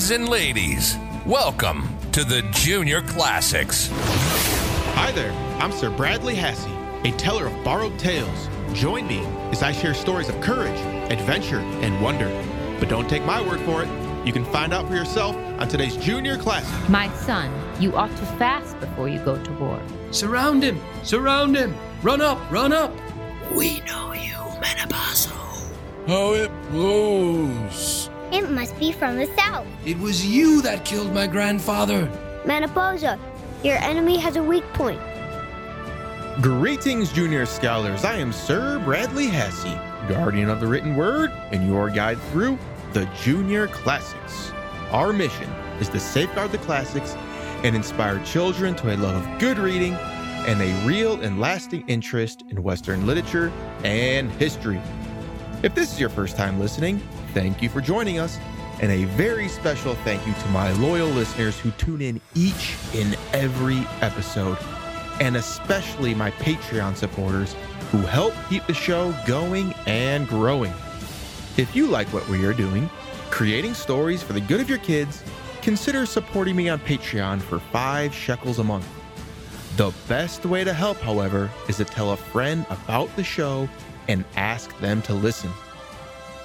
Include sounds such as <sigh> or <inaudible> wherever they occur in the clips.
Lads and ladies, welcome to the Junior Classics. Hi there, I'm Sir Bradley Hasse, a teller of borrowed tales. Join me as I share stories of courage, adventure, and wonder. But don't take my word for it. You can find out for yourself on today's Junior Classic. My son, you ought to fast before you go to war. Surround him! Surround him! Run up! Run up! We know you, Manabozho. How it blows! It must be from the south. It was you that killed my grandfather! Manabozho, your enemy has a weak point. Greetings, Junior Scholars. I am Sir Bradley Hasse, guardian of the written word, and your guide through the Junior Classics. Our mission is to safeguard the classics and inspire children to a love of good reading and a real and lasting interest in Western literature and history. If this is your first time listening, thank you for joining us, and a very special thank you to my loyal listeners who tune in each and every episode, and especially my Patreon supporters who help keep the show going and growing. If you like what we are doing, creating stories for the good of your kids, consider supporting me on Patreon for five shekels a month. The best way to help, however, is to tell a friend about the show and ask them to listen.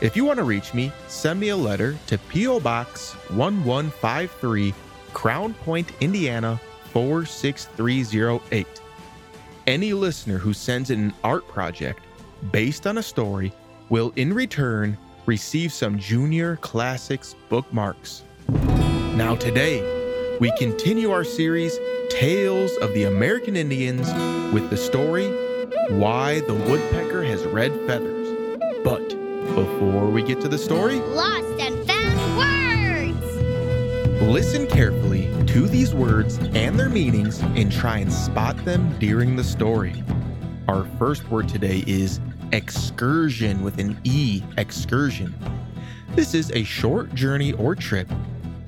If you want to reach me, send me a letter to P.O. Box 1153, Crown Point, Indiana 46308. Any listener who sends in an art project based on a story will, in return, receive some Junior Classics bookmarks. Now, today, we continue our series, Tales of the American Indians, with the story, Why the Woodpecker Has Red Feathers. But before we get to the story, Lost and found words! listen carefully to these words and their meanings and try and spot them during the story. Our first word today is excursion with an E, excursion. This is a short journey or trip,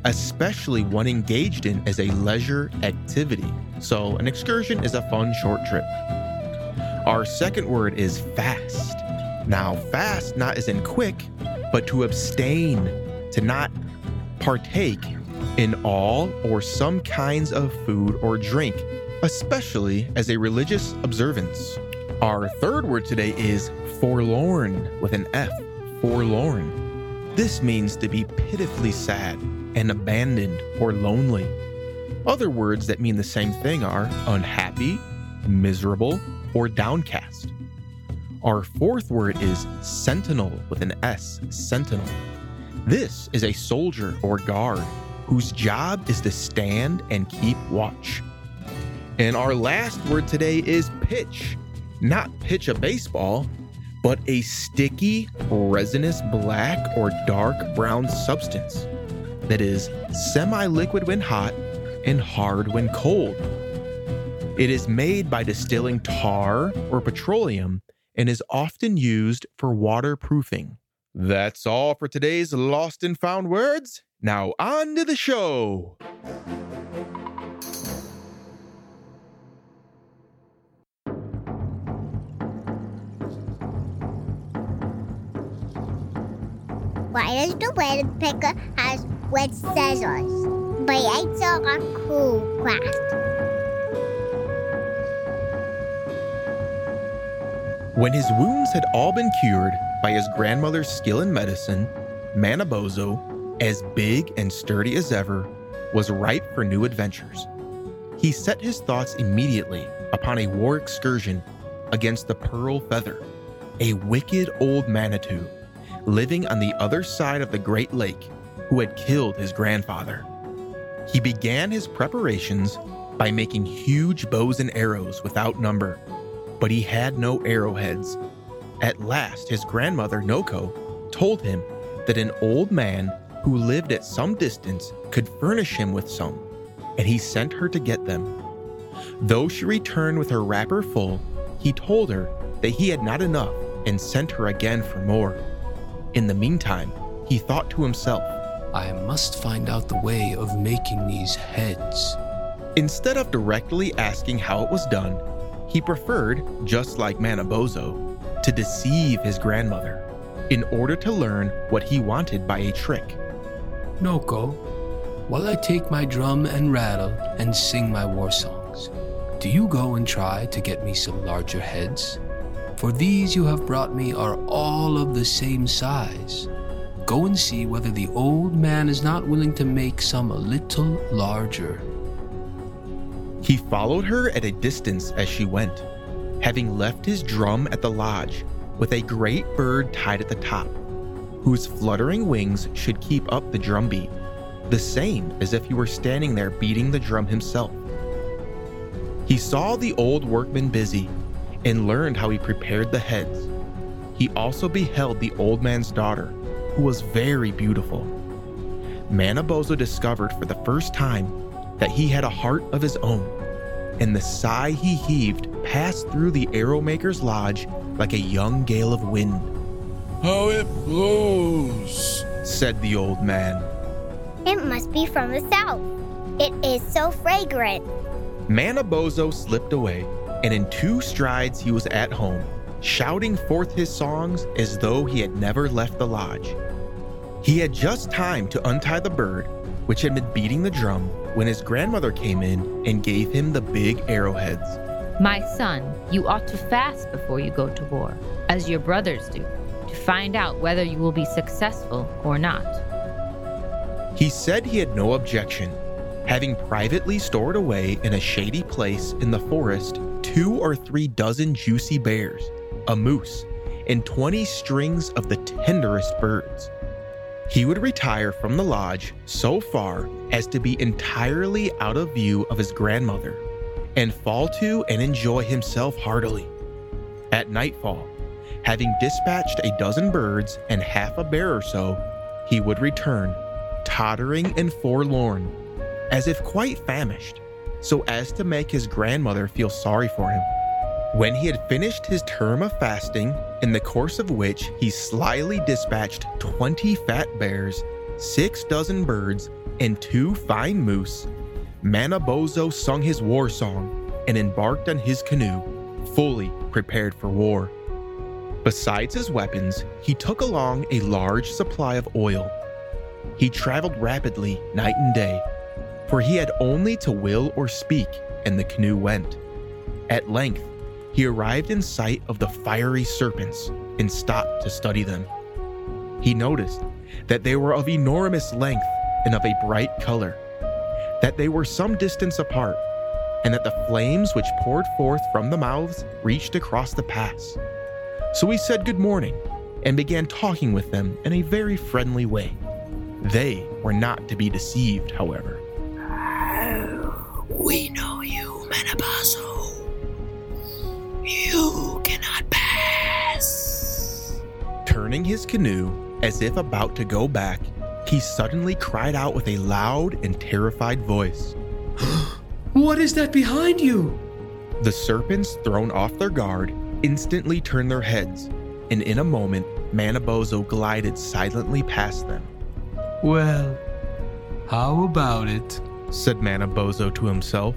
especially one engaged in as a leisure activity. So, an excursion is a fun short trip. Our second word is fast. Now, fast not as in quick, but to abstain, to not partake in all or some kinds of food or drink, especially as a religious observance. Our third word today is forlorn with an F, forlorn. This means to be pitifully sad and abandoned or lonely. Other words that mean the same thing are unhappy, miserable, or downcast. Our fourth word is sentinel with an S, sentinel. This is a soldier or guard whose job is to stand and keep watch. And our last word today is pitch. Not pitch a baseball, but a sticky, resinous black or dark brown substance that is semi liquid when hot and hard when cold. It is made by distilling tar or petroleum and is often used for waterproofing. That's all for today's Lost and Found Words. Now, on to the show. Why does the woodpecker has red scissors? But I a cool craft. When his wounds had all been cured by his grandmother's skill in medicine, Manabozho, as big and sturdy as ever, was ripe for new adventures. He set his thoughts immediately upon a war excursion against the Pearl Feather, a wicked old Manitou living on the other side of the Great Lake who had killed his grandfather. He began his preparations by making huge bows and arrows without number, but he had no arrowheads. At last, his grandmother, Noko, told him that an old man who lived at some distance could furnish him with some, and he sent her to get them. Though she returned with her wrapper full, he told her that he had not enough and sent her again for more. In the meantime, he thought to himself, I must find out the way of making these heads. Instead of directly asking how it was done, he preferred, just like Manabozho, to deceive his grandmother in order to learn what he wanted by a trick. Noko, while I take my drum and rattle and sing my war songs. Do you go and try to get me some larger heads? For these you have brought me are all of the same size. Go and see whether the old man is not willing to make some a little larger. He followed her at a distance as she went, having left his drum at the lodge with a great bird tied at the top, whose fluttering wings should keep up the drumbeat, the same as if he were standing there beating the drum himself. He saw the old workman busy and learned how he prepared the heads. He also beheld the old man's daughter, who was very beautiful. Manabozho discovered for the first time that he had a heart of his own, and the sigh he heaved passed through the arrow maker's lodge like a young gale of wind. How it blows, said the old man. It must be from the south. It is so fragrant. Manabozho slipped away, and in two strides he was at home, shouting forth his songs as though he had never left the lodge. He had just time to untie the bird, which had been beating the drum, when his grandmother came in and gave him the big arrowheads. My son, you ought to fast before you go to war, as your brothers do, to find out whether you will be successful or not. He said he had no objection, having privately stored away in a shady place in the forest two or three dozen juicy bears, a moose, and 20 strings of the tenderest birds. He would retire from the lodge so far as to be entirely out of view of his grandmother and fall to and enjoy himself heartily. At nightfall, having dispatched a dozen birds and half a bear or so, he would return, tottering and forlorn, as if quite famished, so as to make his grandmother feel sorry for him. When he had finished his term of fasting, in the course of which he slyly dispatched 20 fat bears, six dozen birds, and two fine moose, Manabozho sung his war song and embarked on his canoe, fully prepared for war. Besides his weapons, he took along a large supply of oil. He traveled rapidly night and day, for he had only to will or speak, and the canoe went. At length, he arrived in sight of the fiery serpents and stopped to study them. He noticed that they were of enormous length and of a bright color, that they were some distance apart, and that the flames which poured forth from the mouths reached across the pass. So he said good morning and began talking with them in a very friendly way. They were not to be deceived, however. His canoe as if about to go back, he suddenly cried out with a loud and terrified voice. <gasps> What is that behind you? The serpents, thrown off their guard, instantly turned their heads, and in a moment, Manabozho glided silently past them. Well, how about it? said Manabozho to himself.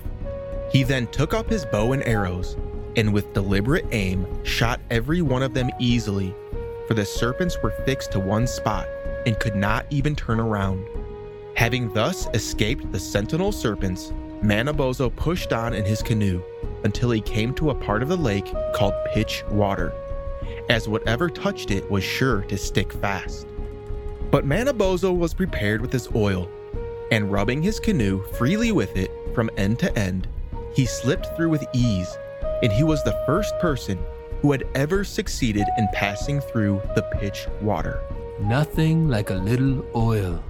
He then took up his bow and arrows, and with deliberate aim shot every one of them easily, for the serpents were fixed to one spot and could not even turn around. Having thus escaped the sentinel serpents, Manabozho pushed on in his canoe until he came to a part of the lake called Pitch Water, as whatever touched it was sure to stick fast. But Manabozho was prepared with his oil, and rubbing his canoe freely with it from end to end, he slipped through with ease, and he was the first person who had ever succeeded in passing through the pitch water. Nothing like a little oil.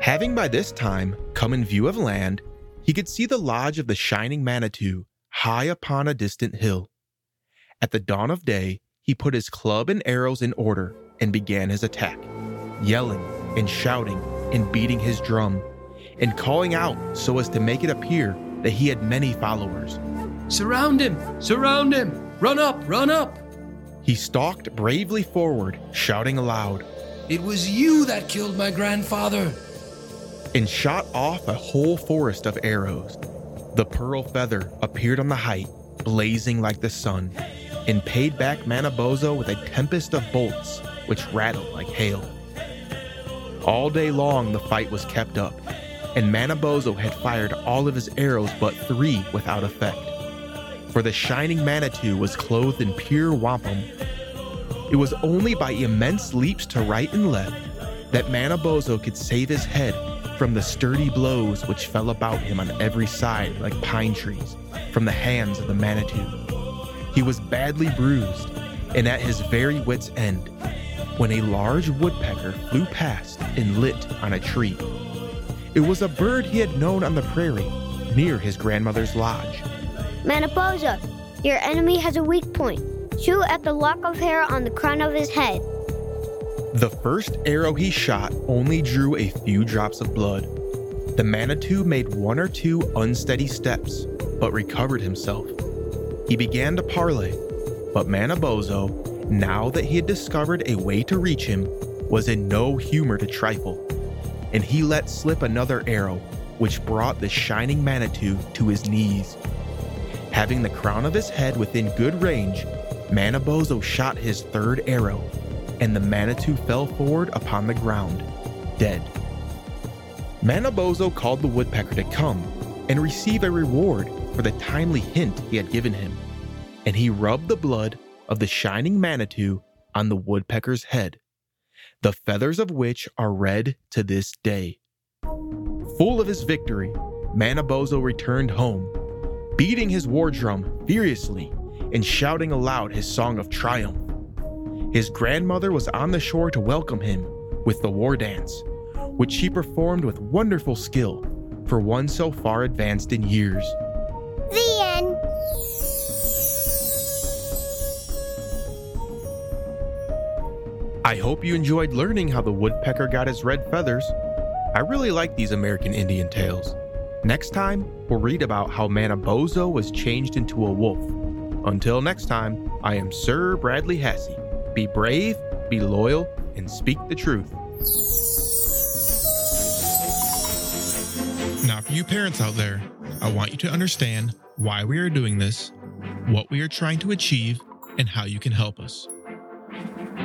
Having by this time come in view of land, he could see the lodge of the shining Manitou high upon a distant hill. At the dawn of day, he put his club and arrows in order and began his attack, yelling and shouting and beating his drum, and calling out so as to make it appear that he had many followers. Surround him! Surround him! Run up! Run up! He stalked bravely forward, shouting aloud, It was you that killed my grandfather! and shot off a whole forest of arrows. The pearl feather appeared on the height, blazing like the sun, and paid back Manabozho with a tempest of bolts which rattled like hail. All day long, the fight was kept up, and Manabozho had fired all of his arrows but three without effect. For the shining Manitou was clothed in pure wampum. It was only by immense leaps to right and left that Manabozho could save his head from the sturdy blows which fell about him on every side like pine trees from the hands of the Manitou. He was badly bruised and at his very wit's end when a large woodpecker flew past and lit on a tree. It was a bird he had known on the prairie near his grandmother's lodge. Manabozho, your enemy has a weak point. Shoot at the lock of hair on the crown of his head. The first arrow he shot only drew a few drops of blood. The Manitou made one or two unsteady steps, but recovered himself. He began to parley, but Manabozho, now that he had discovered a way to reach him, was in no humor to trifle, and he let slip another arrow, which brought the shining Manitou to his knees. Having the crown of his head within good range, Manabozho shot his third arrow, and the Manitou fell forward upon the ground, dead. Manabozho called the woodpecker to come and receive a reward for the timely hint he had given him, and he rubbed the blood of the shining Manitou on the woodpecker's head, the feathers of which are red to this day. Full of his victory, Manabozho returned home, beating his war drum furiously and shouting aloud his song of triumph. His grandmother was on the shore to welcome him with the war dance, which she performed with wonderful skill for one so far advanced in years. The end. I hope you enjoyed learning how the woodpecker got his red feathers. I really like these American Indian tales. Next time, we'll read about how Manabozho was changed into a wolf. Until next time, I am Sir Bradley Hasse. Be brave, be loyal, and speak the truth. Now, for you parents out there, I want you to understand why we are doing this, what we are trying to achieve, and how you can help us.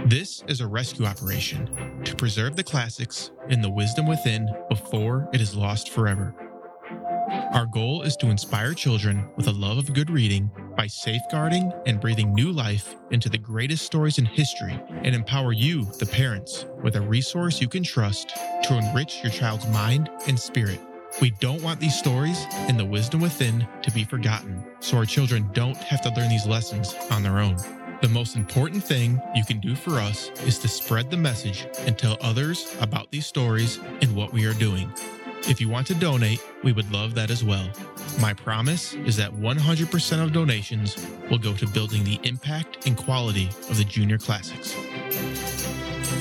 This is a rescue operation to preserve the classics and the wisdom within before it is lost forever. Our goal is to inspire children with a love of good reading by safeguarding and breathing new life into the greatest stories in history and empower you, the parents, with a resource you can trust to enrich your child's mind and spirit. We don't want these stories and the wisdom within to be forgotten, so our children don't have to learn these lessons on their own. The most important thing you can do for us is to spread the message and tell others about these stories and what we are doing. If you want to donate, we would love that as well. My promise is that 100% of donations will go to building the impact and quality of the Junior Classics.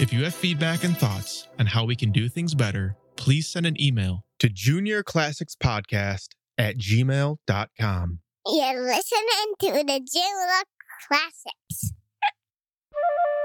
If you have feedback and thoughts on how we can do things better, please send an email To Junior Classics Podcast at gmail.com. You're listening to the Junior Classics. <laughs>